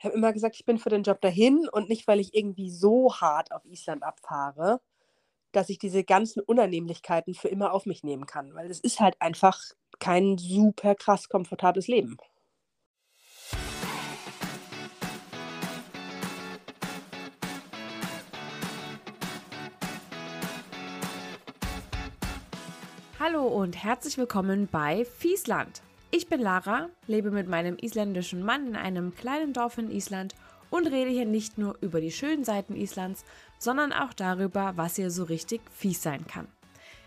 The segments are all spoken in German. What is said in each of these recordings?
Ich habe immer gesagt, ich bin für den Job dahin und nicht, weil ich irgendwie so hart auf Island abfahre, dass ich diese ganzen Unannehmlichkeiten für immer auf mich nehmen kann. Weil es ist halt einfach kein super krass komfortables Leben. Hallo und herzlich willkommen bei Fiesland. Ich bin Lara, lebe mit meinem isländischen Mann in einem kleinen Dorf in Island und rede hier nicht nur über die schönen Seiten Islands, sondern auch darüber, was hier so richtig fies sein kann.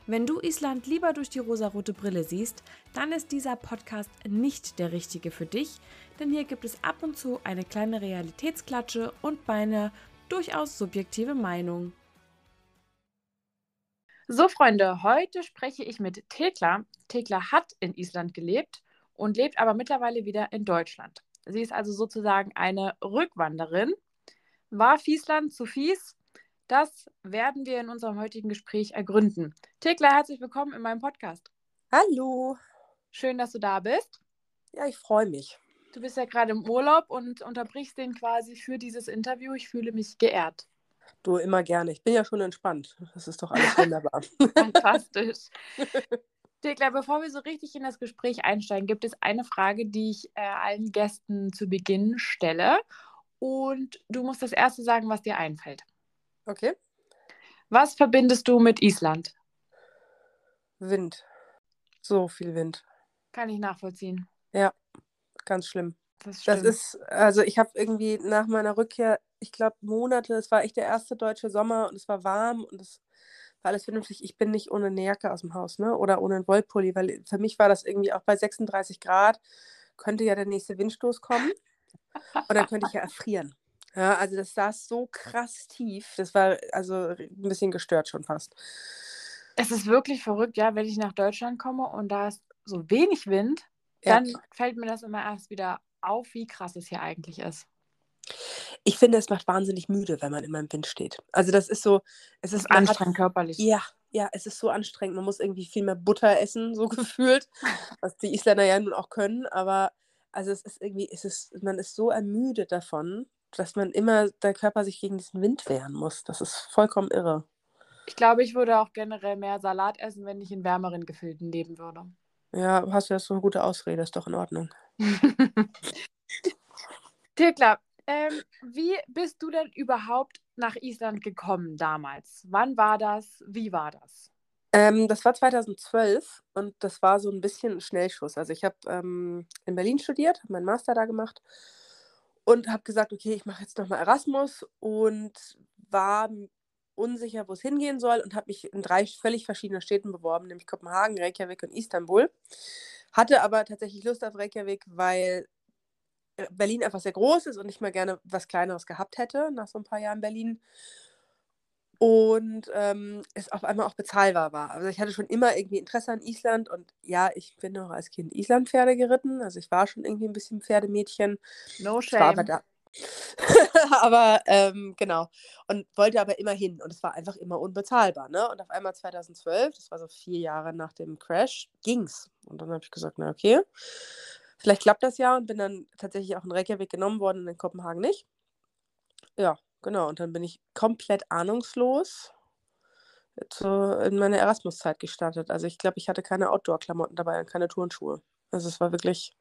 Wenn du Island lieber durch die rosarote Brille siehst, dann ist dieser Podcast nicht der richtige für dich, denn hier gibt es ab und zu eine kleine Realitätsklatsche und meine durchaus subjektive Meinung. So, Freunde, heute spreche ich mit Tekla. Tekla hat in Island gelebt und lebt aber mittlerweile wieder in Deutschland. Sie ist also sozusagen eine Rückwanderin. War Fiesland zu fies? Das werden wir in unserem heutigen Gespräch ergründen. Tekla, herzlich willkommen in meinem Podcast. Hallo. Schön, dass du da bist. Ja, ich freue mich. Du bist ja gerade im Urlaub und unterbrichst den quasi für dieses Interview. Ich fühle mich geehrt. Du immer gerne. Ich bin ja schon entspannt. Das ist doch alles wunderbar. Fantastisch. Dekla, bevor wir so richtig in das Gespräch einsteigen, gibt es eine Frage, die ich äh, allen Gästen zu Beginn stelle. Und du musst das erste sagen, was dir einfällt. Okay. Was verbindest du mit Island? Wind. So viel Wind. Kann ich nachvollziehen. Ja, ganz schlimm. Das ist, das ist also ich habe irgendwie nach meiner Rückkehr, ich glaube Monate, es war echt der erste deutsche Sommer und es war warm und es war alles vernünftig. Ich bin nicht ohne eine Jacke aus dem Haus, ne? Oder ohne einen Wollpulli, weil für mich war das irgendwie auch bei 36 Grad, könnte ja der nächste Windstoß kommen. Und dann könnte ich ja erfrieren. Ja, also das saß so krass tief. Das war also ein bisschen gestört schon fast. Es ist wirklich verrückt, ja, wenn ich nach Deutschland komme und da ist so wenig Wind, ja. dann fällt mir das immer erst wieder auf, wie krass es hier eigentlich ist. Ich finde, es macht wahnsinnig müde, wenn man immer im Wind steht. Also das ist so, es ist anstrengend hat, körperlich. Ja, ja, es ist so anstrengend. Man muss irgendwie viel mehr Butter essen, so gefühlt, was die Isländer ja nun auch können. Aber also es ist irgendwie, es ist, man ist so ermüdet davon, dass man immer der Körper sich gegen diesen Wind wehren muss. Das ist vollkommen irre. Ich glaube, ich würde auch generell mehr Salat essen, wenn ich in wärmeren Gefilden leben würde. Ja, hast du ja so eine gute Ausrede, ist doch in Ordnung. Tekla, ähm, wie bist du denn überhaupt nach Island gekommen damals? Wann war das? Wie war das? Ähm, das war 2012 und das war so ein bisschen ein Schnellschuss. Also ich habe ähm, in Berlin studiert, habe meinen Master da gemacht und habe gesagt, okay, ich mache jetzt nochmal Erasmus und war unsicher, wo es hingehen soll und habe mich in drei völlig verschiedenen Städten beworben, nämlich Kopenhagen, Reykjavik und Istanbul. Hatte aber tatsächlich Lust auf Reykjavik, weil Berlin einfach sehr groß ist und ich mal gerne was Kleineres gehabt hätte nach so ein paar Jahren Berlin. Und ähm, es auf einmal auch bezahlbar war. Also ich hatte schon immer irgendwie Interesse an Island und ja, ich bin auch als Kind Island-Pferde geritten. Also ich war schon irgendwie ein bisschen Pferdemädchen. No shame. war aber da, aber ähm, genau. Und wollte aber immer hin. Und es war einfach immer unbezahlbar. Ne? Und auf einmal 2012, das war so vier Jahre nach dem Crash, ging's. Und dann habe ich gesagt, na okay, vielleicht klappt das ja und bin dann tatsächlich auch in Reykjavik genommen worden und in Kopenhagen nicht. Ja, genau. Und dann bin ich komplett ahnungslos zu, in meine Erasmus-Zeit gestartet. Also ich glaube, ich hatte keine Outdoor-Klamotten dabei und keine Turnschuhe. Also es war wirklich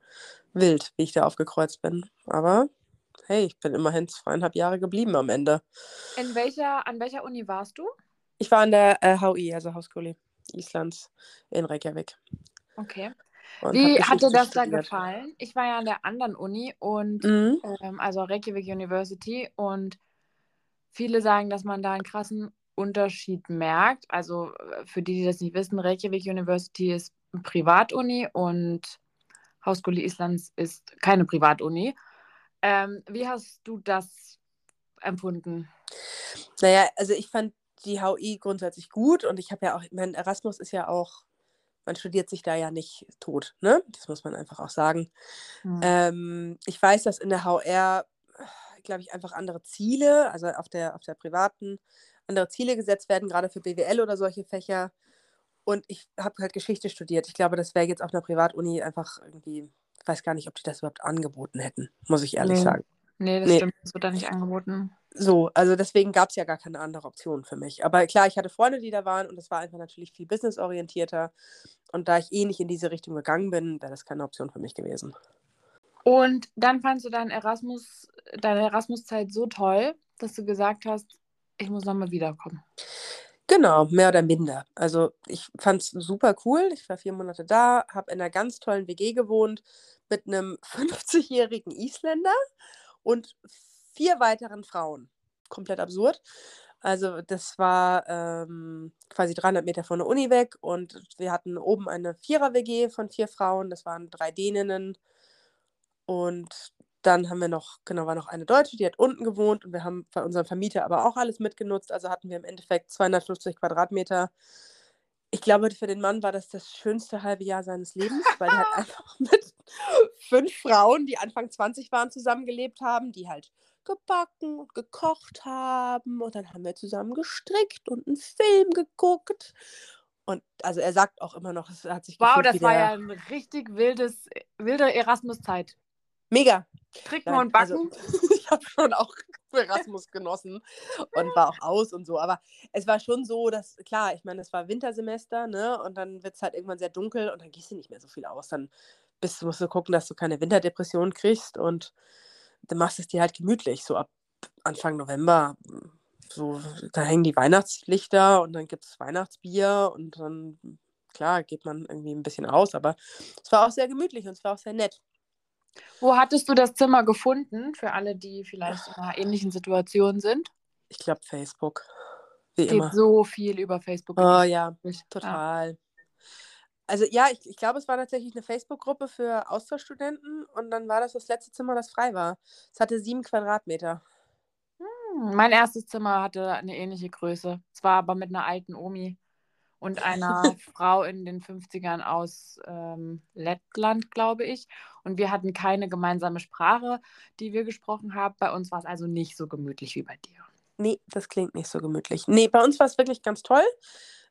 wild, wie ich da aufgekreuzt bin. Aber hey, ich bin immerhin zweieinhalb Jahre geblieben am Ende. In welcher, an welcher Uni warst du? Ich war an der äh, HUI, also Hausschule Islands in Reykjavik. Okay. Wie hat dir das da gefallen? Ich war ja an der anderen Uni und mhm. ähm, also Reykjavik University und viele sagen, dass man da einen krassen Unterschied merkt. Also äh, für die, die das nicht wissen, Reykjavik University ist eine Privatuni und Hausschule Islands ist keine Privatuni. Ähm, wie hast du das empfunden? Naja, also ich fand die HI grundsätzlich gut und ich habe ja auch, mein Erasmus ist ja auch, man studiert sich da ja nicht tot, ne? Das muss man einfach auch sagen. Mhm. Ähm, ich weiß, dass in der HR, glaube ich, einfach andere Ziele, also auf der, auf der privaten, andere Ziele gesetzt werden, gerade für BWL oder solche Fächer. Und ich habe halt Geschichte studiert. Ich glaube, das wäre jetzt auf einer Privatuni einfach irgendwie ich weiß gar nicht, ob die das überhaupt angeboten hätten, muss ich ehrlich nee. sagen. Nee, das Nee. stimmt. Das wird da nicht angeboten. So, also deswegen gab es ja gar keine andere Option für mich. Aber klar, ich hatte Freunde, die da waren und es war einfach natürlich viel businessorientierter. Und da ich eh nicht in diese Richtung gegangen bin, wäre das keine Option für mich gewesen. Und dann fandst du dein Erasmus, deine Erasmus-Zeit so toll, dass du gesagt hast, ich muss nochmal wiederkommen. Genau, mehr oder minder. Also ich fand es super cool. Ich war vier Monate da, habe in einer ganz tollen WG gewohnt mit einem 50-jährigen Isländer und vier weiteren Frauen. Komplett absurd. Also das war ähm, quasi 300 Meter von der Uni weg und wir hatten oben eine Vierer-WG von vier Frauen. Das waren drei Däninnen und dann haben wir noch, genau, war noch eine Deutsche, die hat unten gewohnt und wir haben bei unserem Vermieter aber auch alles mitgenutzt. Also hatten wir im Endeffekt 250 Quadratmeter. Ich glaube, für den Mann war das das schönste halbe Jahr seines Lebens, weil er halt einfach mit fünf Frauen, die Anfang 20 waren, zusammengelebt haben, die halt gebacken und gekocht haben. Und dann haben wir zusammen gestrickt und einen Film geguckt. Und also er sagt auch immer noch, es hat sich Wow, das war ja eine richtig wildes, wilde Erasmus-Zeit. mega. Stricken und Backen. Also, ich habe schon auch Erasmus genossen und war auch aus und so. Aber es war schon so, dass, klar, ich meine, es war Wintersemester, ne? Und dann wird es halt irgendwann sehr dunkel und dann gehst du nicht mehr so viel aus. Dann bist, musst du gucken, dass du keine Winterdepression kriegst und dann machst du es dir halt gemütlich. So ab Anfang November, so, da hängen die Weihnachtslichter und dann gibt es Weihnachtsbier und dann, klar, geht man irgendwie ein bisschen aus, aber es war auch sehr gemütlich und es war auch sehr nett. Wo hattest du das Zimmer gefunden, für alle, die vielleicht in einer ähnlichen Situation sind? Ich glaube, Facebook. Wie Geht immer. so viel über Facebook. Oh ja, total. Also ja, ich, ich glaube, es war tatsächlich eine Facebook-Gruppe für Austauschstudenten und dann war das das letzte Zimmer, das frei war. Es hatte sieben Quadratmeter. Hm, Mein erstes Zimmer hatte eine ähnliche Größe. Es war aber mit einer alten Omi und einer Frau in den 50ern aus ähm, Lettland, glaube ich. Und wir hatten keine gemeinsame Sprache, die wir gesprochen haben. Bei uns war es also nicht so gemütlich wie bei dir. Nee, das klingt nicht so gemütlich. Nee, bei uns war es wirklich ganz toll.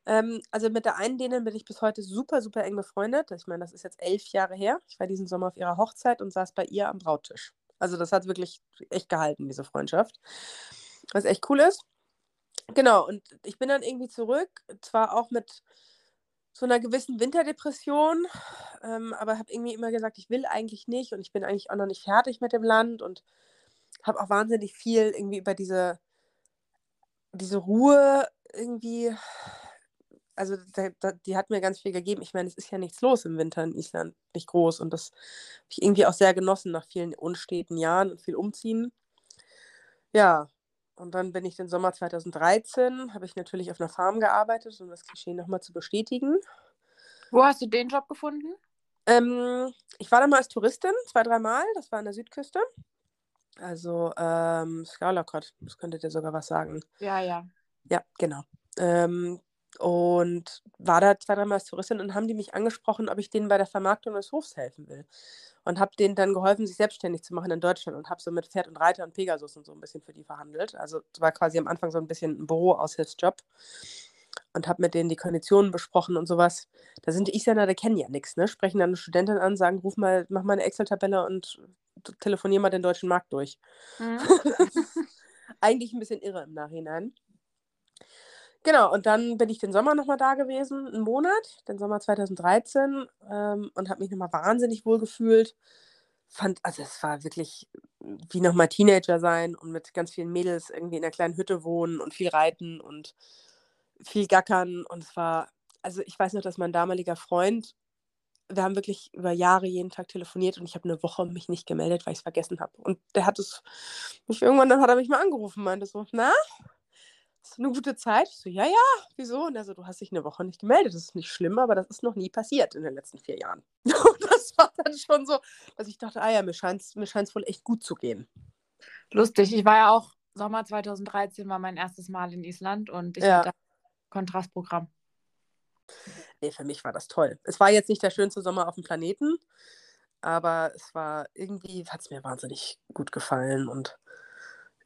Ähm, also mit der einen Dänin bin ich bis heute super, super eng befreundet. Ich meine, das ist jetzt elf Jahre her. Ich war diesen Sommer auf ihrer Hochzeit und saß bei ihr am Brauttisch. Also das hat wirklich echt gehalten, diese Freundschaft. Was echt cool ist. Genau, und ich bin dann irgendwie zurück, zwar auch mit so einer gewissen Winterdepression, ähm, aber habe irgendwie immer gesagt, ich will eigentlich nicht und ich bin eigentlich auch noch nicht fertig mit dem Land und habe auch wahnsinnig viel irgendwie über diese, diese Ruhe irgendwie, also da, da, die hat mir ganz viel gegeben. Ich meine, es ist ja nichts los im Winter in Island, nicht groß und das habe ich irgendwie auch sehr genossen nach vielen unsteten Jahren und viel Umziehen. Ja, und dann bin ich den Sommer 2013, habe ich natürlich auf einer Farm gearbeitet, um das Klischee nochmal zu bestätigen. Wo hast du den Job gefunden? Ähm, ich war da mal als Touristin, zwei, dreimal. Das war an der Südküste. Also, ähm, Skalakot, das könntet ihr sogar was sagen. Ja, ja. Ja, genau. Ähm, und war da zwei, dreimal als Touristin und haben die mich angesprochen, ob ich denen bei der Vermarktung des Hofs helfen will. Und habe denen dann geholfen, sich selbstständig zu machen in Deutschland und habe so mit Pferd und Reiter und Pegasus und so ein bisschen für die verhandelt. Also es war quasi am Anfang so ein bisschen ein Büroaushilfsjob und habe mit denen die Konditionen besprochen und sowas. Da sind die Isländer, die kennen ja nichts, ne? Sprechen dann eine Studentin an, sagen, ruf mal, mach mal eine Excel-Tabelle und telefonier mal den deutschen Markt durch. Mhm. Eigentlich ein bisschen irre im Nachhinein. Genau, und dann bin ich den Sommer nochmal da gewesen, einen Monat, den Sommer 2013, ähm, und habe mich nochmal wahnsinnig wohl gefühlt. Fand, also es war wirklich wie nochmal Teenager sein und mit ganz vielen Mädels irgendwie in einer kleinen Hütte wohnen und viel reiten und viel gackern. Und es war, also ich weiß noch, dass mein damaliger Freund, wir haben wirklich über Jahre jeden Tag telefoniert und ich habe eine Woche mich nicht gemeldet, weil ich es vergessen habe. Und der hat es, mich irgendwann dann hat er mich mal angerufen, meinte so, na, hast du eine gute Zeit? Ich so, ja, ja, wieso? Und er so, du hast dich eine Woche nicht gemeldet. Das ist nicht schlimm, aber das ist noch nie passiert in den letzten vier Jahren. Und das war dann schon so, dass ich dachte, ah ja, mir scheint es mir scheint's wohl echt gut zu gehen. Lustig. Ich war ja auch, Sommer 2013 war mein erstes Mal in Island und ich Ja. hatte Kontrastprogramm. Nee, für mich war das toll. Es war jetzt nicht der schönste Sommer auf dem Planeten, aber es war irgendwie, hat es mir wahnsinnig gut gefallen und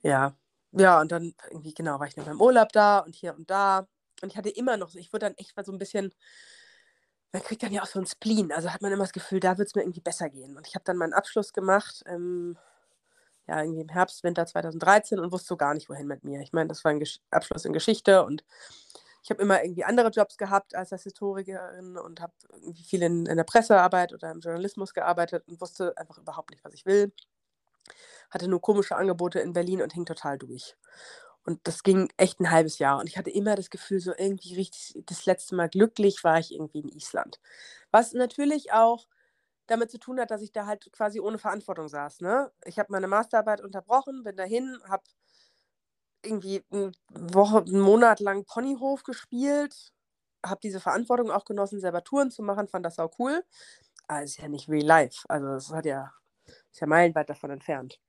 ja, ja, und dann irgendwie, genau, war ich dann beim Urlaub da und hier und da und ich hatte immer noch ich wurde dann echt mal so ein bisschen, man kriegt dann ja auch so ein Spleen, also hat man immer das Gefühl, da wird es mir irgendwie besser gehen und ich habe dann meinen Abschluss gemacht im ja, irgendwie im Herbst, Winter 2013 und wusste so gar nicht, wohin mit mir. Ich meine, das war ein Gesch Abschluss in Geschichte und ich habe immer irgendwie andere Jobs gehabt als als Historikerin und habe irgendwie viel in, in der Pressearbeit oder im Journalismus gearbeitet und wusste einfach überhaupt nicht, was ich will. Hatte nur komische Angebote in Berlin und hing total durch. Und das ging echt ein halbes Jahr. Und ich hatte immer das Gefühl, so irgendwie richtig, das letzte Mal glücklich war ich irgendwie in Island. Was natürlich auch damit zu tun hat, dass ich da halt quasi ohne Verantwortung saß. Ne? Ich habe meine Masterarbeit unterbrochen, bin dahin, habe irgendwie eine Woche, einen Monat lang Ponyhof gespielt, habe diese Verantwortung auch genossen, selber Touren zu machen, fand das auch cool. Aber es ist ja nicht real life. Also es hat ja, ist ja meilenweit davon entfernt.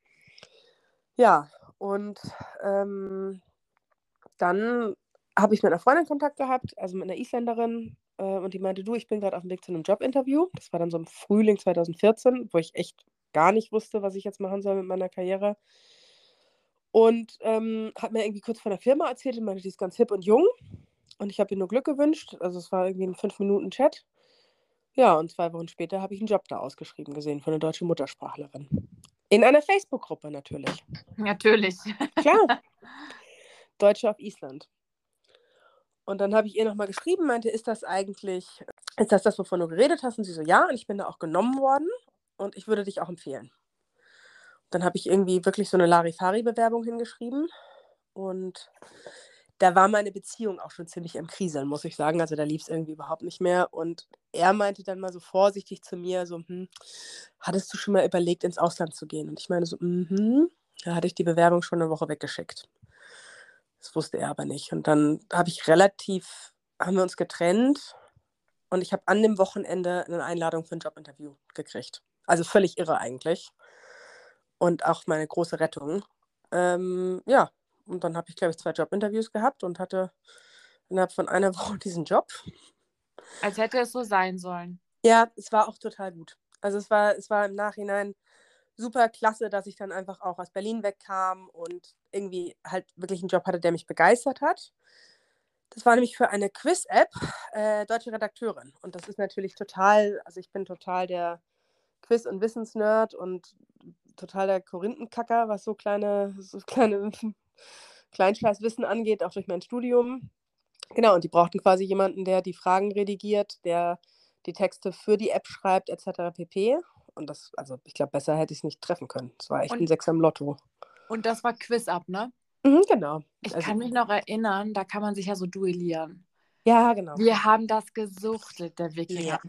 Ja, und ähm, dann habe ich mit einer Freundin Kontakt gehabt, also mit einer Isländerin, äh, und die meinte, du, ich bin gerade auf dem Weg zu einem Jobinterview. Das war dann so im Frühling 2014, wo ich echt gar nicht wusste, was ich jetzt machen soll mit meiner Karriere. Und ähm, hat mir irgendwie kurz von der Firma erzählt und meinte, die ist ganz hip und jung. Und ich habe ihr nur Glück gewünscht. Also es war irgendwie ein 5-Minuten-Chat. Ja, und zwei Wochen später habe ich einen Job da ausgeschrieben gesehen von einer deutschen Muttersprachlerin. In einer Facebook-Gruppe natürlich. Natürlich. Klar. Deutsche auf Island. Und dann habe ich ihr nochmal geschrieben, meinte, ist das eigentlich, ist das das, wovon du geredet hast? Und sie so, ja, und ich bin da auch genommen worden und ich würde dich auch empfehlen. Dann habe ich irgendwie wirklich so eine Larifari-Bewerbung hingeschrieben und da war meine Beziehung auch schon ziemlich im Kriseln, muss ich sagen. Also da lief es irgendwie überhaupt nicht mehr. Und er meinte dann mal so vorsichtig zu mir, so, hm, hattest du schon mal überlegt, ins Ausland zu gehen? Und ich meine so, mhm. Da hatte ich die Bewerbung schon eine Woche weggeschickt. Das wusste er aber nicht. Und dann habe ich relativ, haben wir uns getrennt und ich habe an dem Wochenende eine Einladung für ein Jobinterview gekriegt. Also völlig irre eigentlich. Und auch meine große Rettung. Ähm, ja, und dann habe ich, glaube ich, zwei Jobinterviews gehabt und hatte innerhalb von einer Woche diesen Job. Als hätte es so sein sollen. Ja, es war auch total gut. Also es war, es war im Nachhinein super klasse, dass ich dann einfach auch aus Berlin wegkam und irgendwie halt wirklich einen Job hatte, der mich begeistert hat. Das war nämlich für eine Quiz-App, äh, deutsche Redakteurin. Und das ist natürlich total, also ich bin total der Quiz- und Wissensnerd und total der Korinthenkacker, was so kleine, so kleine Kleinscheißwissen angeht, auch durch mein Studium. Genau, und die brauchten quasi jemanden, der die Fragen redigiert, der die Texte für die App schreibt, etc. pp. Und das, also ich glaube, besser hätte ich es nicht treffen können. Es war echt und, ein Sechser im Lotto. Und das war Quiz-Up, ne? Mhm, genau. Ich also, kann mich noch erinnern, da kann man sich ja so duellieren. Ja, genau. Wir haben das gesuchtet, der Wikinger. Ja.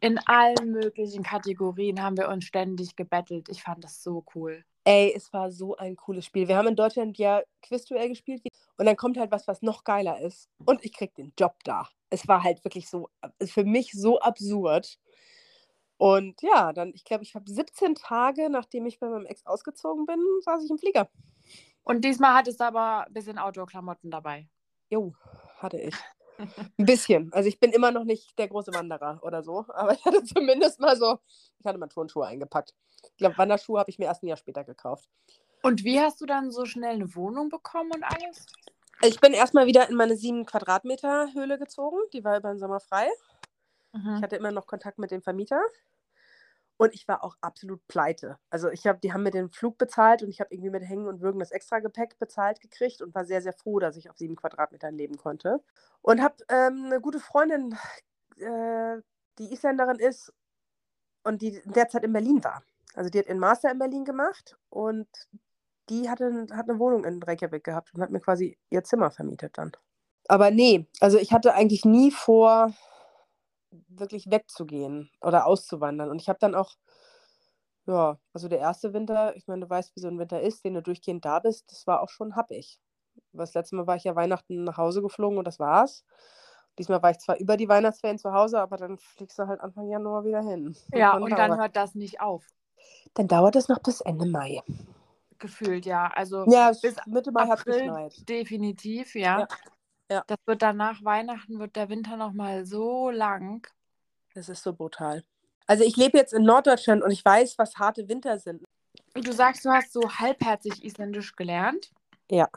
In allen möglichen Kategorien haben wir uns ständig gebettelt. Ich fand das so cool. Ey, es war so ein cooles Spiel. Wir haben in Deutschland ja Quizduell gespielt und dann kommt halt was, was noch geiler ist. Und ich krieg den Job da. Es war halt wirklich so, äh, für mich so absurd. Und ja, dann, ich glaube, ich habe 17 Tage, nachdem ich bei meinem Ex ausgezogen bin, saß ich im Flieger. Und diesmal hattest du aber ein bisschen Outdoor-Klamotten dabei. Jo, hatte ich. Ein bisschen. Also ich bin immer noch nicht der große Wanderer oder so, aber ich hatte zumindest mal so, ich hatte mal Turnschuhe eingepackt. Ich glaube, Wanderschuhe habe ich mir erst ein Jahr später gekauft. Und wie hast du dann so schnell eine Wohnung bekommen und alles? Ich bin erstmal wieder in meine sieben Quadratmeter Höhle gezogen. Die war über den Sommer frei. Mhm. Ich hatte immer noch Kontakt mit dem Vermieter. Und ich war auch absolut pleite. Also ich habe, die haben mir den Flug bezahlt und ich habe irgendwie mit Hängen und Würgen das Extragepäck bezahlt gekriegt und war sehr, sehr froh, dass ich auf sieben Quadratmetern leben konnte. Und habe ähm, eine gute Freundin, äh, die Isländerin ist und die derzeit in Berlin war. Also die hat ihren Master in Berlin gemacht und die hatte, hat eine Wohnung in Reykjavik gehabt und hat mir quasi ihr Zimmer vermietet dann. Aber nee, also ich hatte eigentlich nie vor, wirklich wegzugehen oder auszuwandern. Und ich habe dann auch, ja, also der erste Winter, ich meine, du weißt, wie so ein Winter ist, den du durchgehend da bist, das war auch schon happig. Das letzte Mal war ich ja Weihnachten nach Hause geflogen und das war's. Diesmal war ich zwar über die Weihnachtsferien zu Hause, aber dann fliegst du halt Anfang Januar wieder hin. Ja, und, und dann hört das nicht auf. Dann dauert es noch bis Ende Mai. Gefühlt, ja. Also ja, bis Mitte Mai hat es geschneit. Definitiv, ja. ja. Ja. Das wird dann nach Weihnachten wird der Winter noch mal so lang. Das ist so brutal. Also ich lebe jetzt in Norddeutschland und ich weiß, was harte Winter sind. Du sagst, du hast so halbherzig Isländisch gelernt. Ja.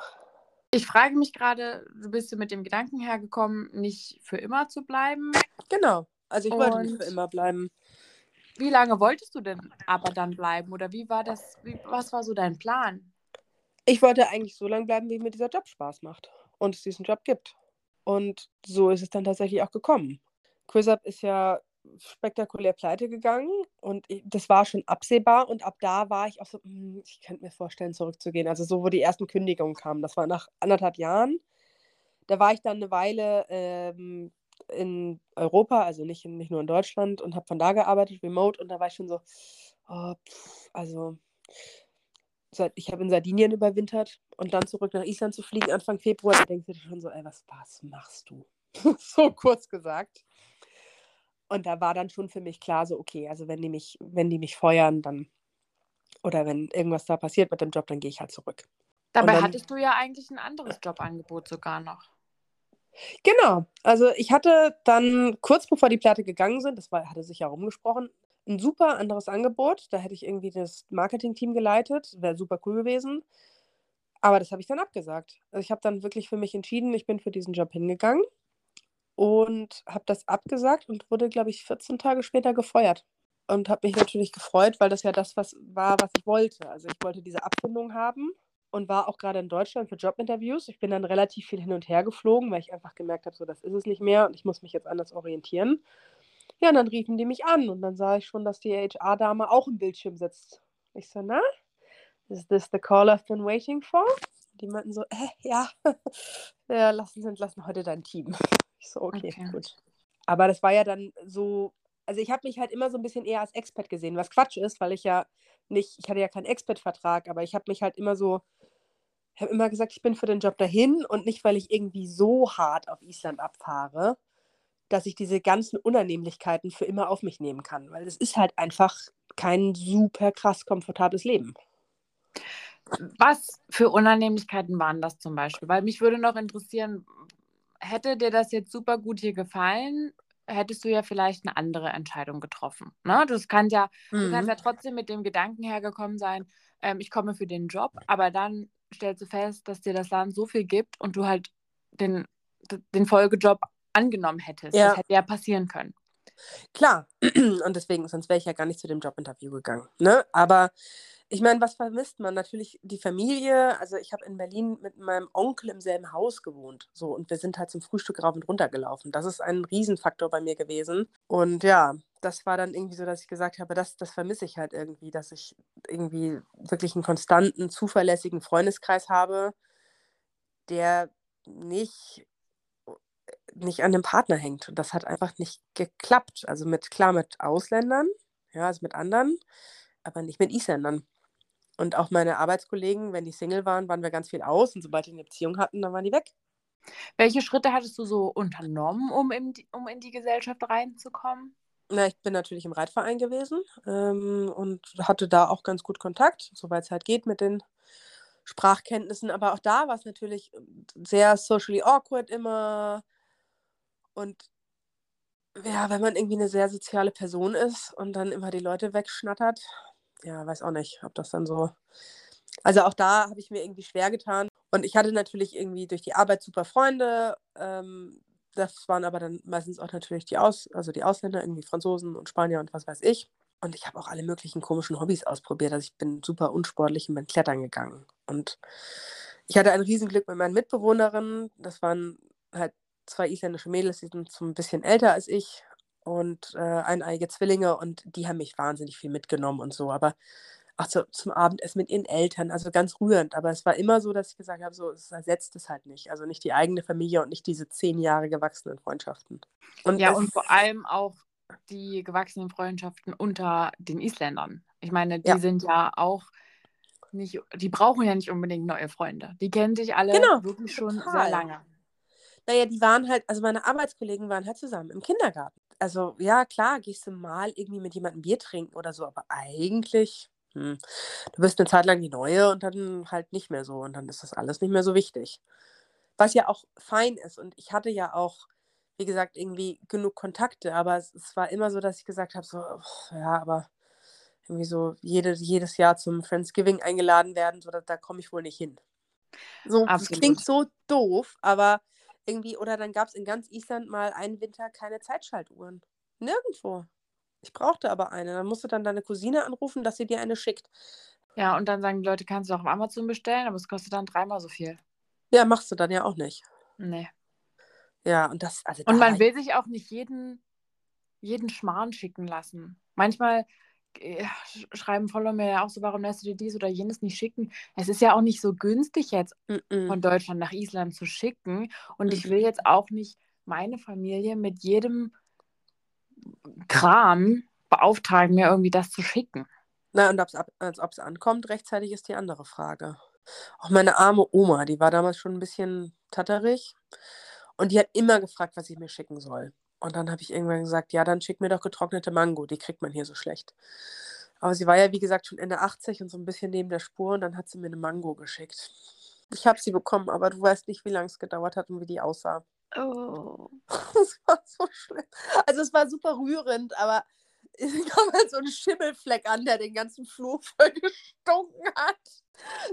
Ich frage mich gerade, du bist mit dem Gedanken hergekommen, nicht für immer zu bleiben. Genau. Also ich und... wollte nicht für immer bleiben. wie lange wolltest du denn aber dann bleiben? Oder wie war das, wie, was war so dein Plan? Ich wollte eigentlich so lange bleiben, wie mir dieser Job Spaß macht und es diesen Job gibt. Und so ist es dann tatsächlich auch gekommen. QuizUp ist ja spektakulär pleite gegangen und ich, das war schon absehbar und ab da war ich auch so, hm, ich könnte mir vorstellen, zurückzugehen. Also so, wo die ersten Kündigungen kamen, das war nach anderthalb Jahren. Da war ich dann eine Weile ähm, in Europa, also nicht, in, nicht nur in Deutschland und habe von da gearbeitet, remote und da war ich schon so, oh, pff, also ich habe in Sardinien überwintert und dann zurück nach Island zu fliegen Anfang Februar, da denkst du dir schon so, ey, was, was machst du? so kurz gesagt. Und da war dann schon für mich klar, so, okay, also wenn die mich, wenn die mich feuern, dann, oder wenn irgendwas da passiert mit dem Job, dann gehe ich halt zurück. Dabei dann, hattest du ja eigentlich ein anderes Jobangebot sogar noch. Genau. Also ich hatte dann kurz bevor die Platte gegangen sind, das war, hatte sich ja rumgesprochen, ein super anderes Angebot. Da hätte ich irgendwie das Marketing-Team geleitet. Wäre super cool gewesen. Aber das habe ich dann abgesagt. Also ich habe dann wirklich für mich entschieden, ich bin für diesen Job hingegangen und habe das abgesagt und wurde, glaube ich, 14 Tage später gefeuert. Und habe mich natürlich gefreut, weil das ja das was war, was ich wollte. Also ich wollte diese Abfindung haben und war auch gerade in Deutschland für Jobinterviews. Ich bin dann relativ viel hin und her geflogen, weil ich einfach gemerkt habe, so das ist es nicht mehr und ich muss mich jetzt anders orientieren. Ja, und dann riefen die mich an und dann sah ich schon, dass die HR-Dame auch im Bildschirm sitzt. Ich so, na, is this the call I've been waiting for? Die meinten so, äh, ja, ja lassen Sie entlassen heute dein Team. Ich so, okay, okay, gut. Aber das war ja dann so, also ich habe mich halt immer so ein bisschen eher als Expert gesehen, was Quatsch ist, weil ich ja nicht, ich hatte ja keinen Expert-Vertrag, aber ich habe mich halt immer so, ich habe immer gesagt, ich bin für den Job dahin und nicht, weil ich irgendwie so hart auf Island abfahre, dass ich diese ganzen Unannehmlichkeiten für immer auf mich nehmen kann, weil es ist halt einfach kein super krass komfortables Leben. Was für Unannehmlichkeiten waren das zum Beispiel? Weil mich würde noch interessieren, hätte dir das jetzt super gut hier gefallen, hättest du ja vielleicht eine andere Entscheidung getroffen. Ne? Das kann ja, mhm. du kannst ja trotzdem mit dem Gedanken hergekommen sein, ähm, ich komme für den Job, aber dann stellst du fest, dass dir das Land so viel gibt und du halt den, den Folgejob angenommen hättest. Ja. Das hätte ja passieren können. Klar, und deswegen, sonst wäre ich ja gar nicht zu dem Jobinterview gegangen. Ne? Aber ich meine, was vermisst man? Natürlich die Familie. Also ich habe in Berlin mit meinem Onkel im selben Haus gewohnt. So, und wir sind halt zum Frühstück rauf und runter gelaufen. Das ist ein Riesenfaktor bei mir gewesen. Und ja, das war dann irgendwie so, dass ich gesagt habe, das, das vermisse ich halt irgendwie, dass ich irgendwie wirklich einen konstanten, zuverlässigen Freundeskreis habe, der nicht nicht an dem Partner hängt. Und das hat einfach nicht geklappt. Also mit, klar, mit Ausländern, ja, also mit anderen, aber nicht mit Isländern. Und auch meine Arbeitskollegen, wenn die Single waren, waren wir ganz viel aus und sobald die eine Beziehung hatten, dann waren die weg. Welche Schritte hattest du so unternommen, um in die, um in die Gesellschaft reinzukommen? Na, ich bin natürlich im Reitverein gewesen ähm, und hatte da auch ganz gut Kontakt, soweit es halt geht mit den Sprachkenntnissen. Aber auch da war es natürlich sehr socially awkward immer. Und ja, wenn man irgendwie eine sehr soziale Person ist und dann immer die Leute wegschnattert, ja, weiß auch nicht, ob das dann so. Also auch da habe ich mir irgendwie schwer getan. Und ich hatte natürlich irgendwie durch die Arbeit super Freunde. Ähm, das waren aber dann meistens auch natürlich die Aus, also die Ausländer, irgendwie Franzosen und Spanier und was weiß ich. Und ich habe auch alle möglichen komischen Hobbys ausprobiert. Also ich bin super unsportlich und bin klettern gegangen. Und ich hatte ein Riesenglück mit meinen Mitbewohnerinnen. Das waren halt zwei isländische Mädels, die sind so ein bisschen älter als ich und äh, eineige Zwillinge und die haben mich wahnsinnig viel mitgenommen und so. Aber auch zu, zum Abendessen mit ihren Eltern, also ganz rührend. Aber es war immer so, dass ich gesagt habe, so, es ersetzt es halt nicht. Also nicht die eigene Familie und nicht diese zehn Jahre gewachsenen Freundschaften. Und ja, und vor allem auch die gewachsenen Freundschaften unter den Isländern. Ich meine, die ja. sind ja auch nicht, die brauchen ja nicht unbedingt neue Freunde. Die kennen sich alle genau, wirklich schon total. sehr lange. Naja, die waren halt, also meine Arbeitskollegen waren halt zusammen im Kindergarten. Also ja, klar, gehst du mal irgendwie mit jemandem Bier trinken oder so, aber eigentlich, hm, du bist eine Zeit lang die Neue und dann halt nicht mehr so und dann ist das alles nicht mehr so wichtig. Was ja auch fein ist und ich hatte ja auch, wie gesagt, irgendwie genug Kontakte, aber es, es war immer so, dass ich gesagt habe, so, oh, ja, aber irgendwie so jede, jedes Jahr zum Friendsgiving eingeladen werden, so da, da komme ich wohl nicht hin. So, das klingt so doof, aber irgendwie, oder dann gab es in ganz Island mal einen Winter keine Zeitschaltuhren. Nirgendwo. Ich brauchte aber eine. Dann musst du dann deine Cousine anrufen, dass sie dir eine schickt. Ja, und dann sagen die Leute, kannst du auch auf Amazon bestellen, aber es kostet dann dreimal so viel. Ja, machst du dann ja auch nicht. Nee. Ja, und das, also Und man will sich auch nicht jeden, jeden Schmarrn schicken lassen. Manchmal äh, sch- schreiben Follower mir ja auch so, warum lässt du dir dies oder jenes nicht schicken? Es ist ja auch nicht so günstig jetzt Mm-mm. von Deutschland nach Island zu schicken. Und ich Mhm. will jetzt auch nicht meine Familie mit jedem Kram beauftragen, mir irgendwie das zu schicken. Na, und ob es ankommt, rechtzeitig ist die andere Frage. Auch meine arme Oma, die war damals schon ein bisschen tatterig. Und die hat immer gefragt, was ich mir schicken soll. Und dann habe ich irgendwann gesagt, ja, dann schick mir doch getrocknete Mango, die kriegt man hier so schlecht. Aber sie war ja, wie gesagt, schon Ende 80 und so ein bisschen neben der Spur und dann hat sie mir eine Mango geschickt. Ich habe sie bekommen, aber du weißt nicht, wie lange es gedauert hat und wie die aussah. Oh. Das war so schlimm. Also es war super rührend, aber es kam halt so ein Schimmelfleck an, der den ganzen Flur voll gestunken hat.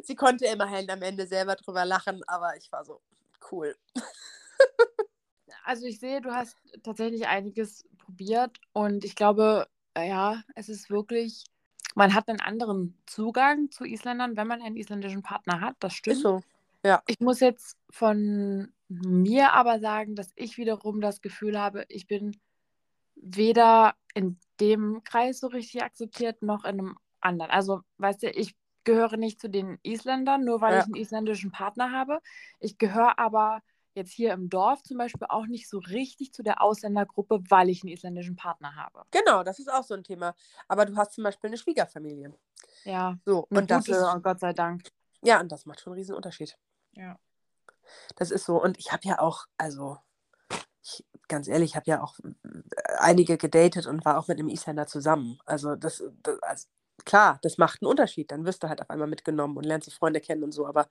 Sie konnte immerhin am Ende selber drüber lachen, aber ich war so cool. Also ich sehe, du hast tatsächlich einiges probiert und ich glaube, äh, ja, es ist wirklich, man hat einen anderen Zugang zu Isländern, wenn man einen isländischen Partner hat, das stimmt. Ist so. Ich muss jetzt von mir aber sagen, dass ich wiederum das Gefühl habe, ich bin weder in dem Kreis so richtig akzeptiert, noch in einem anderen. Also, weißt du, ich gehöre nicht zu den Isländern, nur weil Ja. ich einen isländischen Partner habe. Ich gehöre aber jetzt hier im Dorf zum Beispiel auch nicht so richtig zu der Ausländergruppe, weil ich einen isländischen Partner habe. Genau, das ist auch so ein Thema. Aber du hast zum Beispiel eine Schwiegerfamilie. Ja, So, und das gute, ist, Gott sei Dank. ja, und das macht schon einen riesen Unterschied. Ja. Das ist so. Und ich habe ja auch, also, ich, ganz ehrlich, ich habe ja auch äh, einige gedatet und war auch mit einem Isländer zusammen. Also, das, das also, klar, das macht einen Unterschied. Dann wirst du halt auf einmal mitgenommen und lernst die Freunde kennen und so. Aber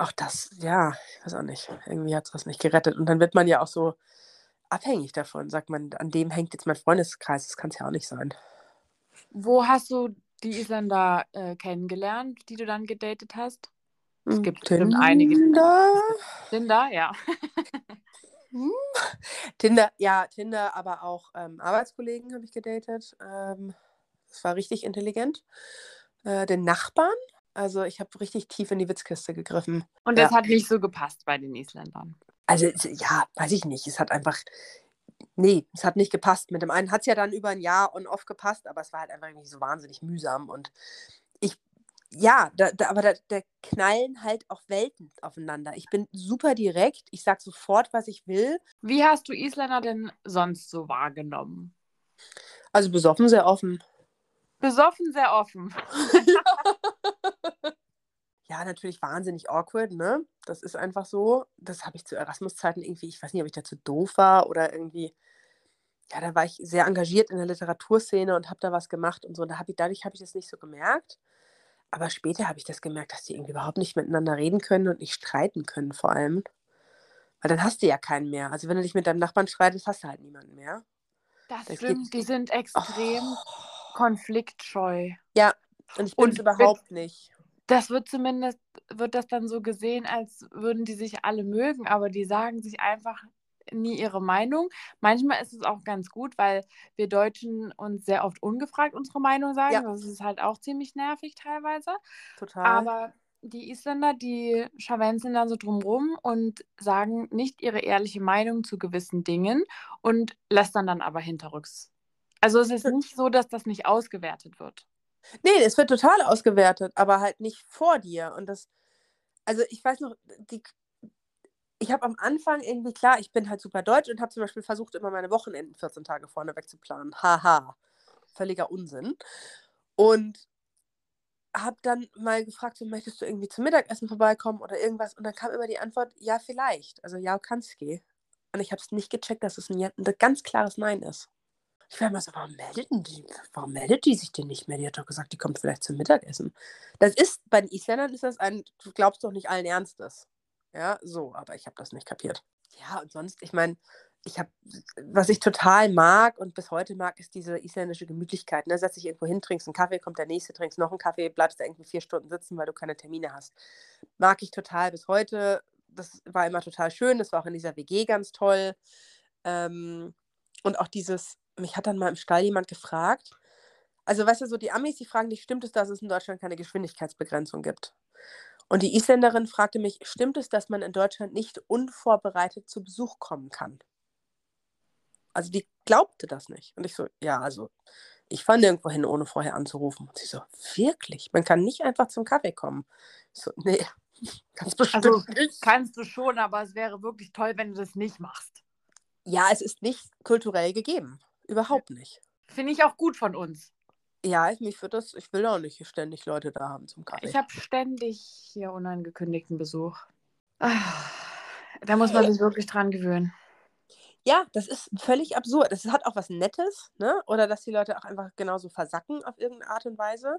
auch das, ja, ich weiß auch nicht. Irgendwie hat es das nicht gerettet. Und dann wird man ja auch so abhängig davon. Sagt man, an dem hängt jetzt mein Freundeskreis. Das kann es ja auch nicht sein. Wo hast du die Isländer äh, kennengelernt, die du dann gedatet hast? Es Hm, gibt bestimmt einige. Tinder? Tinder, ja. Hm. Tinder, ja, Tinder, aber auch ähm, Arbeitskollegen habe ich gedatet. Ähm, das war richtig intelligent. Äh, den Nachbarn, also ich habe richtig tief in die Witzkiste gegriffen. Und Ja. das hat nicht so gepasst bei den Isländern. Also ja, weiß ich nicht. Es hat einfach, nee, es hat nicht gepasst. Mit dem einen hat es ja dann über ein Jahr on off gepasst, aber es war halt einfach nicht so wahnsinnig mühsam. Und ich, ja, da, da, aber da, da knallen halt auch Welten aufeinander. Ich bin super direkt. Ich sage sofort, was ich will. Wie hast du Isländer denn sonst so wahrgenommen? Also besoffen, sehr offen. Besoffen, sehr offen. Ja, natürlich wahnsinnig awkward, ne? Das ist einfach so. Das habe ich zu Erasmus-Zeiten irgendwie, ich weiß nicht, ob ich dazu doof war oder irgendwie, ja, da war ich sehr engagiert in der Literaturszene und habe da was gemacht und so. Da hab ich, dadurch habe ich das nicht so gemerkt. Aber später habe ich das gemerkt, dass die irgendwie überhaupt nicht miteinander reden können und nicht streiten können, vor allem. Weil dann hast du ja keinen mehr. Also wenn du dich mit deinem Nachbarn streitest, hast du halt niemanden mehr. Das Das stimmt, geht- die sind extrem Oh. konfliktscheu. Und ich bin es Und überhaupt nicht. Das wird zumindest, wird das dann so gesehen, als würden die sich alle mögen, aber die sagen sich einfach nie ihre Meinung. Manchmal ist es auch ganz gut, weil wir Deutschen uns sehr oft ungefragt unsere Meinung sagen. Ja. Das ist halt auch ziemlich nervig teilweise. Total. Aber die Isländer, die scharwenzeln dann so drumrum und sagen nicht ihre ehrliche Meinung zu gewissen Dingen und lästern dann aber hinterrücks. Also es ist nicht so, dass das nicht ausgewertet wird. Nee, es wird total ausgewertet, aber halt nicht vor dir. Und das, also ich weiß noch, die, ich habe am Anfang irgendwie, klar, ich bin halt super deutsch und habe zum Beispiel versucht, immer meine Wochenenden 14 Tage vorne planen. Haha, völliger Unsinn. Und habe dann mal gefragt, so, möchtest du irgendwie zum Mittagessen vorbeikommen oder irgendwas? Und dann kam immer die Antwort, ja, vielleicht. Also ja, Kanski. Und ich habe es nicht gecheckt, dass es ein, ein ganz klares Nein ist. Ich war immer so, warum meldet, die, warum meldet die sich denn nicht mehr? Die hat doch gesagt, die kommt vielleicht zum Mittagessen. Das ist, bei den Isländern ist das ein, du glaubst doch nicht allen Ernstes. Ja, so, aber ich habe das nicht kapiert. Ja, und sonst, ich meine, ich habe, was ich total mag und bis heute mag, ist diese isländische Gemütlichkeit. Ne? Setz dich irgendwo hin, trinkst einen Kaffee, kommt der nächste, trinkst noch einen Kaffee, bleibst da irgendwie vier Stunden sitzen, weil du keine Termine hast. Mag ich total bis heute. Das war immer total schön. Das war auch in dieser WG ganz toll. Ähm, und auch dieses, mich hat dann mal im Stall jemand gefragt, also weißt du, so die Amis, die fragen dich, stimmt es, dass es in Deutschland keine Geschwindigkeitsbegrenzung gibt? Und die Isländerin fragte mich, stimmt es, dass man in Deutschland nicht unvorbereitet zu Besuch kommen kann? Also die glaubte das nicht. Und ich so, ja, also ich fahre nirgendwo hin, ohne vorher anzurufen. Und sie so, wirklich? Man kann nicht einfach zum Kaffee kommen. Ich so, nee, ganz bestimmt Also nicht. kannst du schon, aber es wäre wirklich toll, wenn du das nicht machst. Ja, es ist nicht kulturell gegeben. Überhaupt nicht. Finde ich auch gut von uns. Ja, ich, mich das, ich will auch nicht ständig Leute da haben zum Kaffee. Ich habe ständig hier unangekündigten Besuch. Ah, Da muss man sich wirklich dran gewöhnen. Ja, das ist völlig absurd. Es hat auch was Nettes, ne? Oder dass die Leute auch einfach genauso versacken auf irgendeine Art und Weise.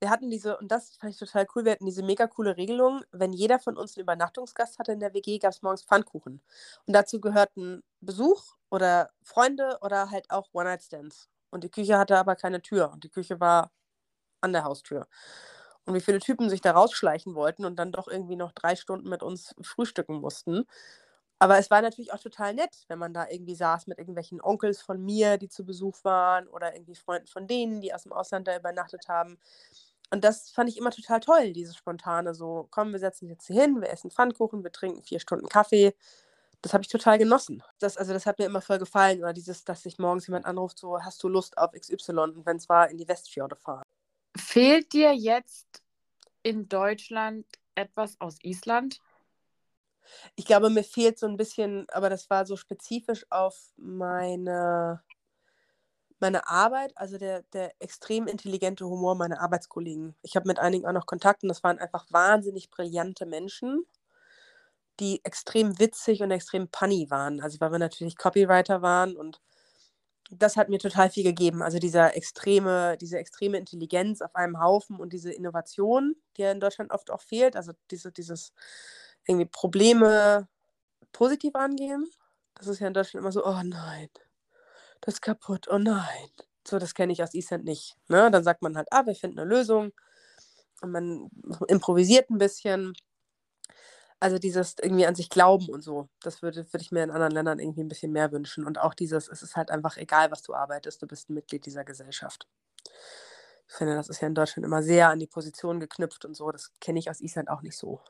Wir hatten diese, und das fand ich total cool, wir hatten diese mega coole Regelung, wenn jeder von uns einen Übernachtungsgast hatte in der WG, gab es morgens Pfannkuchen. Und dazu gehörten Besuch oder Freunde oder halt auch One-Night-Stands. Und die Küche hatte aber keine Tür und die Küche war an der Haustür. Und wie viele Typen sich da rausschleichen wollten und dann doch irgendwie noch drei Stunden mit uns frühstücken mussten. Aber es war natürlich auch total nett, wenn man da irgendwie saß mit irgendwelchen Onkels von mir, die zu Besuch waren oder irgendwie Freunden von denen, die aus dem Ausland da übernachtet haben. Und das fand ich immer total toll, dieses spontane so, komm, wir setzen uns jetzt hier hin, wir essen Pfannkuchen, wir trinken vier Stunden Kaffee. Das habe ich total genossen. Das, also das hat mir immer voll gefallen. Oder dieses, dass sich morgens jemand anruft, so, hast du Lust auf XY? Und wenn es war, in die Westfjorde fahren. Fehlt dir jetzt in Deutschland etwas aus Island? Ich glaube, mir fehlt so ein bisschen, aber das war so spezifisch auf meine, meine Arbeit, also der, der extrem intelligente Humor meiner Arbeitskollegen. Ich habe mit einigen auch noch Kontakt und das waren einfach wahnsinnig brillante Menschen, die extrem witzig und extrem punny waren. Also weil wir natürlich Copywriter waren und das hat mir total viel gegeben. Also dieser extreme, diese extreme Intelligenz auf einem Haufen und diese Innovation, die ja in Deutschland oft auch fehlt. Also diese, dieses irgendwie Probleme positiv angehen. Das ist ja in Deutschland immer so, oh nein, das ist kaputt, oh nein. So, das kenne ich aus Island nicht. Ne? Dann sagt man halt, ah, wir finden eine Lösung und man improvisiert ein bisschen. Also dieses irgendwie an sich glauben und so, das würde, würde ich mir in anderen Ländern irgendwie ein bisschen mehr wünschen. Und auch dieses, es ist halt einfach egal, was du arbeitest, du bist ein Mitglied dieser Gesellschaft. Ich finde, das ist ja in Deutschland immer sehr an die Position geknüpft und so. Das kenne ich aus Island auch nicht so.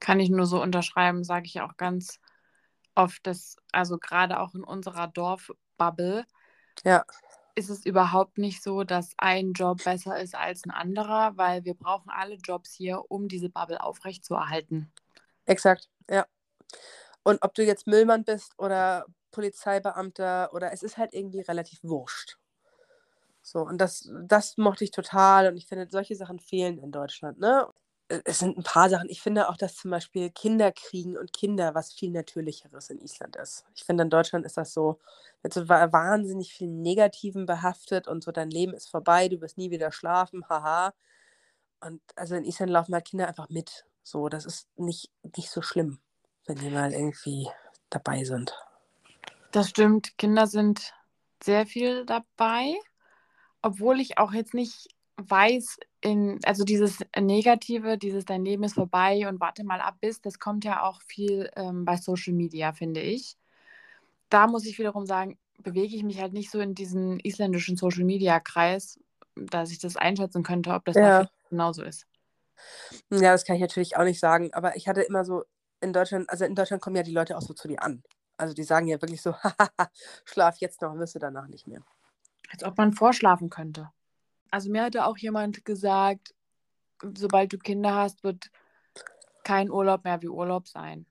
Kann ich nur so unterschreiben, sage ich auch ganz oft, dass, also gerade auch in unserer Dorfbubble, Ja, ist es überhaupt nicht so, dass ein Job besser ist als ein anderer, weil wir brauchen alle Jobs hier, um diese Bubble aufrechtzuerhalten. Exakt, ja. Und ob du jetzt Müllmann bist oder Polizeibeamter oder es ist halt irgendwie relativ wurscht. So, und das, das mochte ich total und ich finde, solche Sachen fehlen in Deutschland, ne? Äh, Es sind ein paar Sachen. Ich finde auch, dass zum Beispiel Kinder kriegen und Kinder was viel Natürlicheres in Island ist. Ich finde, in Deutschland ist das so, mit so wa- wahnsinnig viel Negativen behaftet und so, dein Leben ist vorbei, du wirst nie wieder schlafen, haha. Und also in Island laufen halt Kinder einfach mit. So, das ist nicht, nicht so schlimm, wenn die mal irgendwie dabei sind. Das stimmt, Kinder sind sehr viel dabei, obwohl ich auch jetzt nicht weiß, in, also dieses Negative, dieses dein Leben ist vorbei und warte mal ab bis, das kommt ja auch viel ähm, bei Social Media, finde ich. Da muss ich wiederum sagen, bewege ich mich halt nicht so in diesen isländischen Social Media Kreis, dass ich das einschätzen könnte, ob das da Ja. genauso ist. Ja, das kann ich natürlich auch nicht sagen, aber ich hatte immer so in Deutschland, also in Deutschland kommen ja die Leute auch so zu dir an. Also die sagen ja wirklich so, schlaf jetzt noch, wirst du danach nicht mehr. Als ob man vorschlafen könnte. Also mir hatte auch jemand gesagt, sobald du Kinder hast, wird kein Urlaub mehr wie Urlaub sein.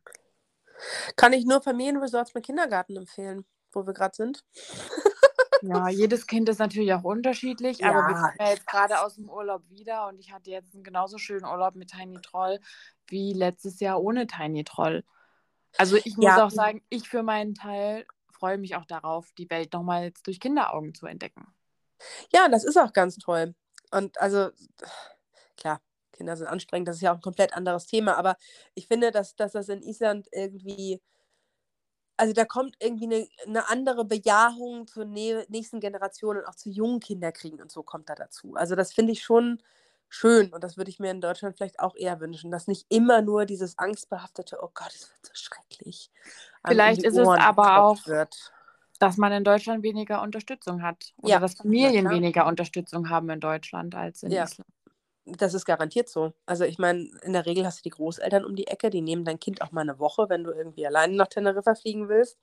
Kann ich nur Familienresorts mit Kindergarten empfehlen, wo wir gerade sind. Ja, jedes Kind ist natürlich auch unterschiedlich, aber wir Ja, kommen ja jetzt gerade aus dem Urlaub wieder und ich hatte jetzt einen genauso schönen Urlaub mit Tiny Troll wie letztes Jahr ohne Tiny Troll. Also ich muss Ja. auch sagen, ich für meinen Teil freue mich auch darauf, die Welt nochmal jetzt durch Kinderaugen zu entdecken. Ja, das ist auch ganz toll. Und also, klar, Kinder sind anstrengend, das ist ja auch ein komplett anderes Thema, aber ich finde, dass, dass das in Island irgendwie, also da kommt irgendwie eine, eine andere Bejahung zur nä- nächsten Generation und auch zu jungen Kinderkriegen und so kommt da dazu. Also das finde ich schon schön und das würde ich mir in Deutschland vielleicht auch eher wünschen, dass nicht immer nur dieses angstbehaftete, oh Gott, es wird so schrecklich. in Vielleicht ist es Ohren aber geklopft auch- Wird. Dass man in Deutschland weniger Unterstützung hat. Oder Ja, dass Familien klar. weniger Unterstützung haben in Deutschland als in Ja. Island. Das ist garantiert so. Also ich meine, in der Regel hast du die Großeltern um die Ecke, die nehmen dein Kind auch mal eine Woche, wenn du irgendwie alleine nach Teneriffa fliegen willst.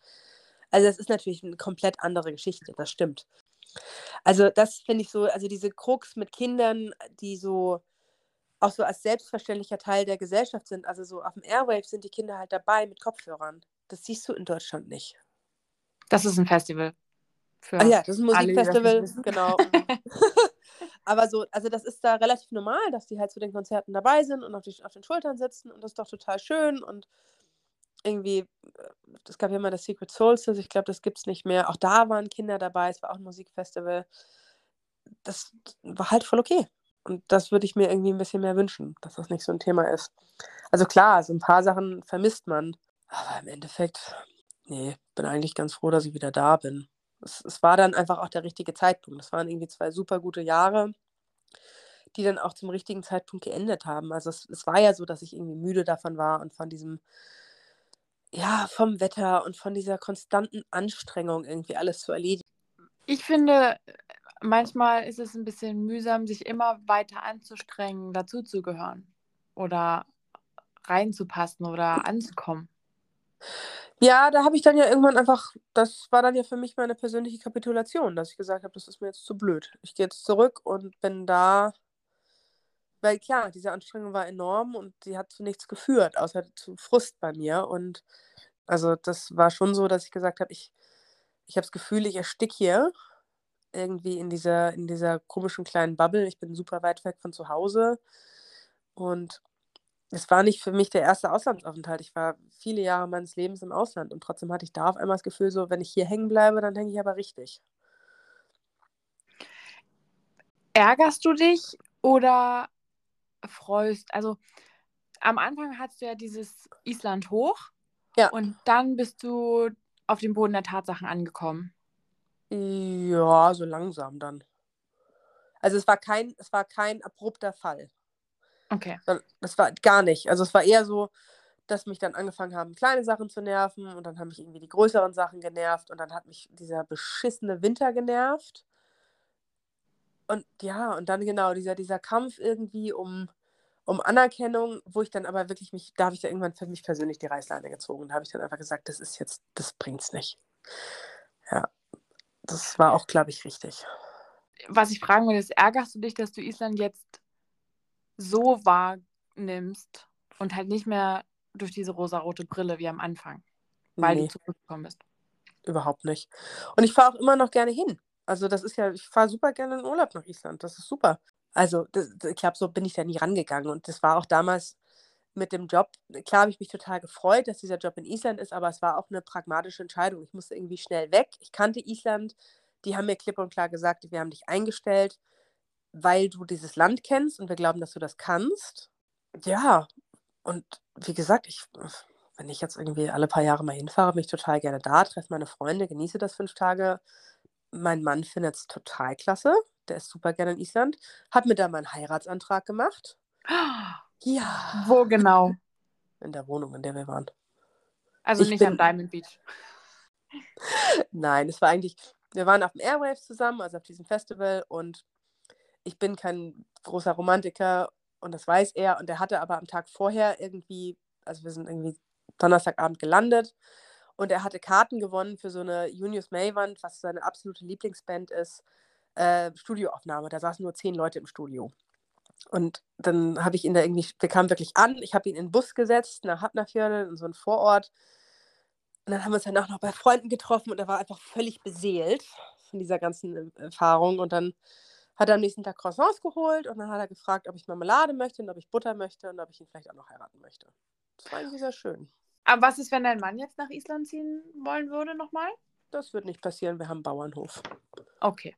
Also das ist natürlich eine komplett andere Geschichte, das stimmt. Also das finde ich so, also diese Krux mit Kindern, die so auch so als selbstverständlicher Teil der Gesellschaft sind. Also so auf dem Airwave sind die Kinder halt dabei mit Kopfhörern. Das siehst du in Deutschland nicht. Das ist ein Festival. Für Ah ja, das ist ein Musikfestival, genau. Aber so, also das ist da relativ normal, dass die halt zu den Konzerten dabei sind und auf, die, auf den Schultern sitzen und das ist doch total schön und irgendwie, äh, es gab ja mal das Secret Solstice, ich glaube, das gibt es nicht mehr. Auch da waren Kinder dabei, es war auch ein Musikfestival. Das war halt voll okay. Und das würde ich mir irgendwie ein bisschen mehr wünschen, dass das nicht so ein Thema ist. Also klar, so ein paar Sachen vermisst man. Aber im Endeffekt, nee, bin eigentlich ganz froh, dass ich wieder da bin. Es, es war dann einfach auch der richtige Zeitpunkt. Es waren irgendwie zwei super gute Jahre, die dann auch zum richtigen Zeitpunkt geendet haben. Also es, es war ja so, dass ich irgendwie müde davon war und von diesem, ja, vom Wetter und von dieser konstanten Anstrengung irgendwie alles zu erledigen. Ich finde, manchmal ist es ein bisschen mühsam, sich immer weiter anzustrengen, dazuzugehören oder reinzupassen oder anzukommen. Ja, da habe ich dann ja irgendwann einfach, das war dann ja für mich meine persönliche Kapitulation, dass ich gesagt habe, das ist mir jetzt zu blöd. Ich gehe jetzt zurück und bin da, weil klar, diese Anstrengung war enorm und sie hat zu nichts geführt, außer zu Frust bei mir. Und also das war schon so, dass ich gesagt habe, ich, ich habe das Gefühl, ich ersticke hier irgendwie in dieser, in dieser komischen kleinen Bubble. Ich bin super weit weg von zu Hause und es war nicht für mich der erste Auslandsaufenthalt. Ich war viele Jahre meines Lebens im Ausland und trotzdem hatte ich da auf einmal das Gefühl, so, wenn ich hier hängen bleibe, dann hänge ich aber richtig. Ärgerst du dich oder freust? Also am Anfang hattest du ja dieses Island hoch Ja. und dann bist du auf dem Boden der Tatsachen angekommen. Ja, so langsam dann. Also es war kein, es war kein abrupter Fall. Okay. Das war gar nicht. Also es war eher so, dass mich dann angefangen haben, kleine Sachen zu nerven und dann haben mich irgendwie die größeren Sachen genervt und dann hat mich dieser beschissene Winter genervt. Und ja, und dann genau, dieser, dieser Kampf irgendwie um, um Anerkennung, wo ich dann aber wirklich mich, da habe ich dann irgendwann für mich persönlich die Reißleine gezogen. Da habe ich dann einfach gesagt, das ist jetzt, das bringt's nicht. Ja, das war auch, glaube ich, richtig. Was ich fragen will, ist, ärgerst du dich, dass du Island jetzt so wahrnimmst und halt nicht mehr durch diese rosarote Brille wie am Anfang, weil Nee. du zurückgekommen bist? Überhaupt nicht. Und ich fahre auch immer noch gerne hin. Also das ist ja, ich fahre super gerne in Urlaub nach Island. Das ist super. Also das, ich glaube, so bin ich da nie rangegangen. Und das war auch damals mit dem Job. Klar habe ich mich total gefreut, dass dieser Job in Island ist, aber es war auch eine pragmatische Entscheidung. Ich musste irgendwie schnell weg. Ich kannte Island. Die haben mir klipp und klar gesagt, wir haben dich eingestellt, weil du dieses Land kennst und wir glauben, dass du das kannst. Ja, und wie gesagt, ich, wenn ich jetzt irgendwie alle paar Jahre mal hinfahre, bin ich total gerne da, treffe meine Freunde, genieße das fünf Tage. Mein Mann findet es total klasse. Der ist super gerne in Island. Hat mir da meinen Heiratsantrag gemacht. Ja. Wo genau? In der Wohnung, in der wir waren. Also Ich nicht bin- am Diamond Beach. Nein, es war eigentlich, wir waren auf dem Airwaves zusammen, also auf diesem Festival und ich bin kein großer Romantiker und das weiß er und er hatte aber am Tag vorher irgendwie, also wir sind irgendwie Donnerstagabend gelandet und er hatte Karten gewonnen für so eine Junius May-Wand, was seine absolute Lieblingsband ist, äh, Studioaufnahme. Da saßen nur zehn Leute im Studio. Und dann habe ich ihn da irgendwie, wir kamen wirklich an, ich habe ihn in den Bus gesetzt nach Hafnarfjörde, in so einen Vorort. Und dann haben wir uns danach noch bei Freunden getroffen und er war einfach völlig beseelt von dieser ganzen äh, Erfahrung. Und dann hat er am nächsten Tag Croissants geholt und dann hat er gefragt, ob ich Marmelade möchte und ob ich Butter möchte und ob ich ihn vielleicht auch noch heiraten möchte. Das war irgendwie sehr schön. Aber was ist, wenn dein Mann jetzt nach Island ziehen wollen würde nochmal? Das wird nicht passieren, wir haben einen Bauernhof. Okay.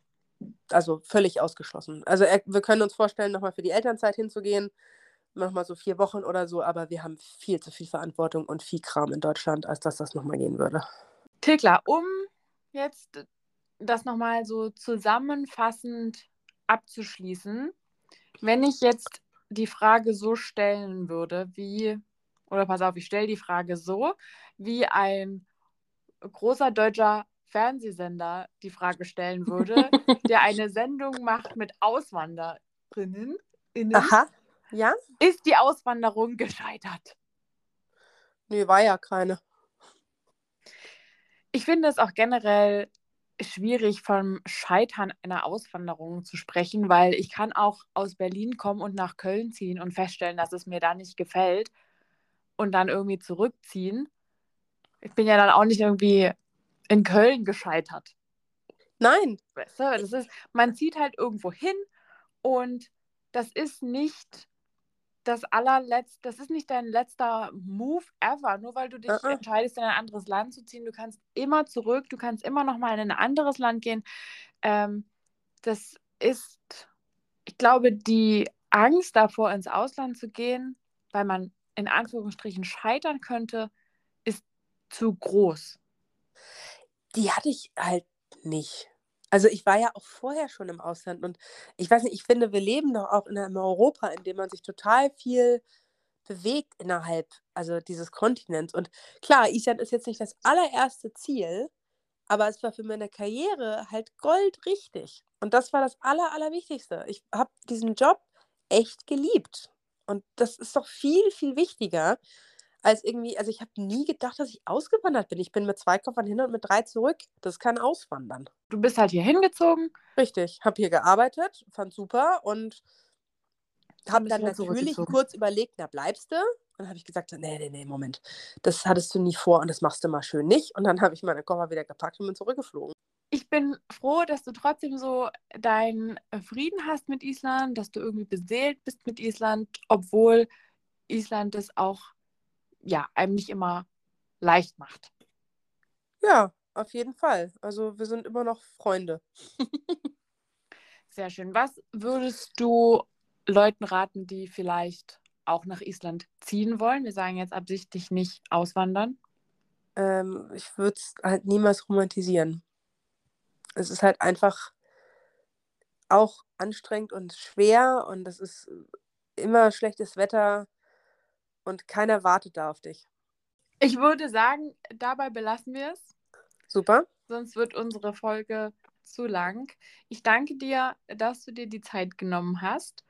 Also völlig ausgeschlossen. Also er, wir können uns vorstellen, nochmal für die Elternzeit hinzugehen, nochmal so vier Wochen oder so, aber wir haben viel zu viel Verantwortung und viel Kram in Deutschland, als dass das nochmal gehen würde. Tilkla, um jetzt das nochmal so zusammenfassend abzuschließen, wenn ich jetzt die Frage so stellen würde, wie, oder pass auf, ich stelle die Frage so, wie ein großer deutscher Fernsehsender die Frage stellen würde, der eine Sendung macht mit Auswanderinnen. Innen, Aha. Ja? Ist die Auswanderung gescheitert? Nee, war ja keine. Ich finde es auch generell schwierig, vom Scheitern einer Auswanderung zu sprechen, weil ich kann auch aus Berlin kommen und nach Köln ziehen und feststellen, dass es mir da nicht gefällt und dann irgendwie zurückziehen. Ich bin ja dann auch nicht irgendwie in Köln gescheitert. Nein. Weißt du, das ist, man zieht halt irgendwo hin und das ist nicht das allerletzte, das ist nicht dein letzter Move ever, nur weil du dich Uh -uh. entscheidest, in ein anderes Land zu ziehen. Du kannst immer zurück, du kannst immer noch mal in ein anderes Land gehen. Ähm, das ist, ich glaube, die Angst davor, ins Ausland zu gehen, weil man in Anführungsstrichen scheitern könnte, ist zu groß. Die hatte ich halt nicht. Also ich war ja auch vorher schon im Ausland und ich weiß nicht, ich finde, wir leben doch auch in einem Europa, in dem man sich total viel bewegt innerhalb also dieses Kontinents. Und klar, Island ist jetzt nicht das allererste Ziel, aber es war für meine Karriere halt goldrichtig. Und das war das Aller, Allerwichtigste. Ich habe diesen Job echt geliebt. Und das ist doch viel, viel wichtiger als irgendwie, also ich habe nie gedacht, dass ich ausgewandert bin. Ich bin mit zwei Koffern hin und mit drei zurück. Das ist kein Auswandern. Du bist halt hier hingezogen. Richtig, habe hier gearbeitet, fand super und habe dann wieder natürlich kurz überlegt, na bleibst du? Und dann habe ich gesagt, nee, nee, nee, Moment, das hattest du nie vor und das machst du mal schön nicht. Und dann habe ich meine Koffer wieder gepackt und bin zurückgeflogen. Ich bin froh, dass du trotzdem so deinen Frieden hast mit Island, dass du irgendwie beseelt bist mit Island, obwohl Island es auch ja, einem nicht immer leicht macht. Ja, auf jeden Fall. Also wir sind immer noch Freunde. Sehr schön. Was würdest du Leuten raten, die vielleicht auch nach Island ziehen wollen? Wir sagen jetzt absichtlich nicht auswandern. Ähm, ich würde es halt niemals romantisieren. Es ist halt einfach auch anstrengend und schwer und es ist immer schlechtes Wetter und keiner wartet da auf dich. Ich würde sagen, dabei belassen wir es. Super. Sonst wird unsere Folge zu lang. Ich danke dir, dass du dir die Zeit genommen hast.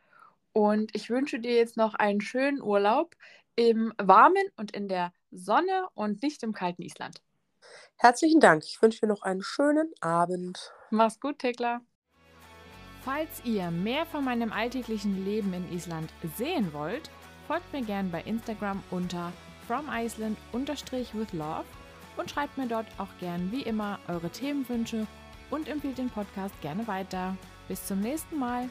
Und ich wünsche dir jetzt noch einen schönen Urlaub im warmen und in der Sonne und nicht im kalten Island. Herzlichen Dank. Ich wünsche dir noch einen schönen Abend. Mach's gut, Tekla. Falls ihr mehr von meinem alltäglichen Leben in Island sehen wollt, folgt mir gern bei Instagram unter fromiceland-with-love und schreibt mir dort auch gern wie immer eure Themenwünsche und empfiehlt den Podcast gerne weiter. Bis zum nächsten Mal.